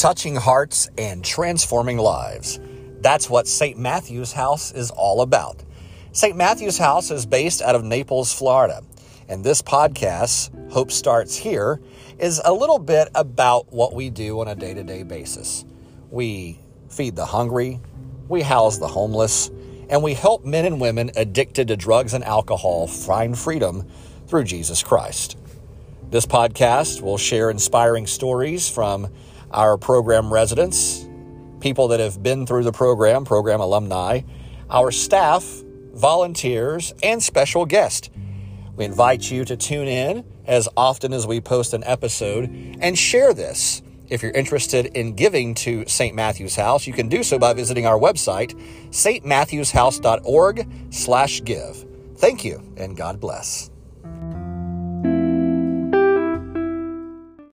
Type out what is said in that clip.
touching hearts and transforming lives. That's what St. Matthew's House is all about. St. Matthew's House is based out of Naples, Florida. And this podcast, Hope Starts Here, is a little bit about what we do on a day to day basis. We feed the hungry, we house the homeless, and we help men and women addicted to drugs and alcohol find freedom through Jesus Christ. This podcast will share inspiring stories from our program residents, people that have been through the program, program alumni, our staff, volunteers, and special guests. We invite you to tune in as often as we post an episode and share this. If you're interested in giving to St. Matthew's House, you can do so by visiting our website, stmatthewshouse.org slash give. Thank you, and God bless.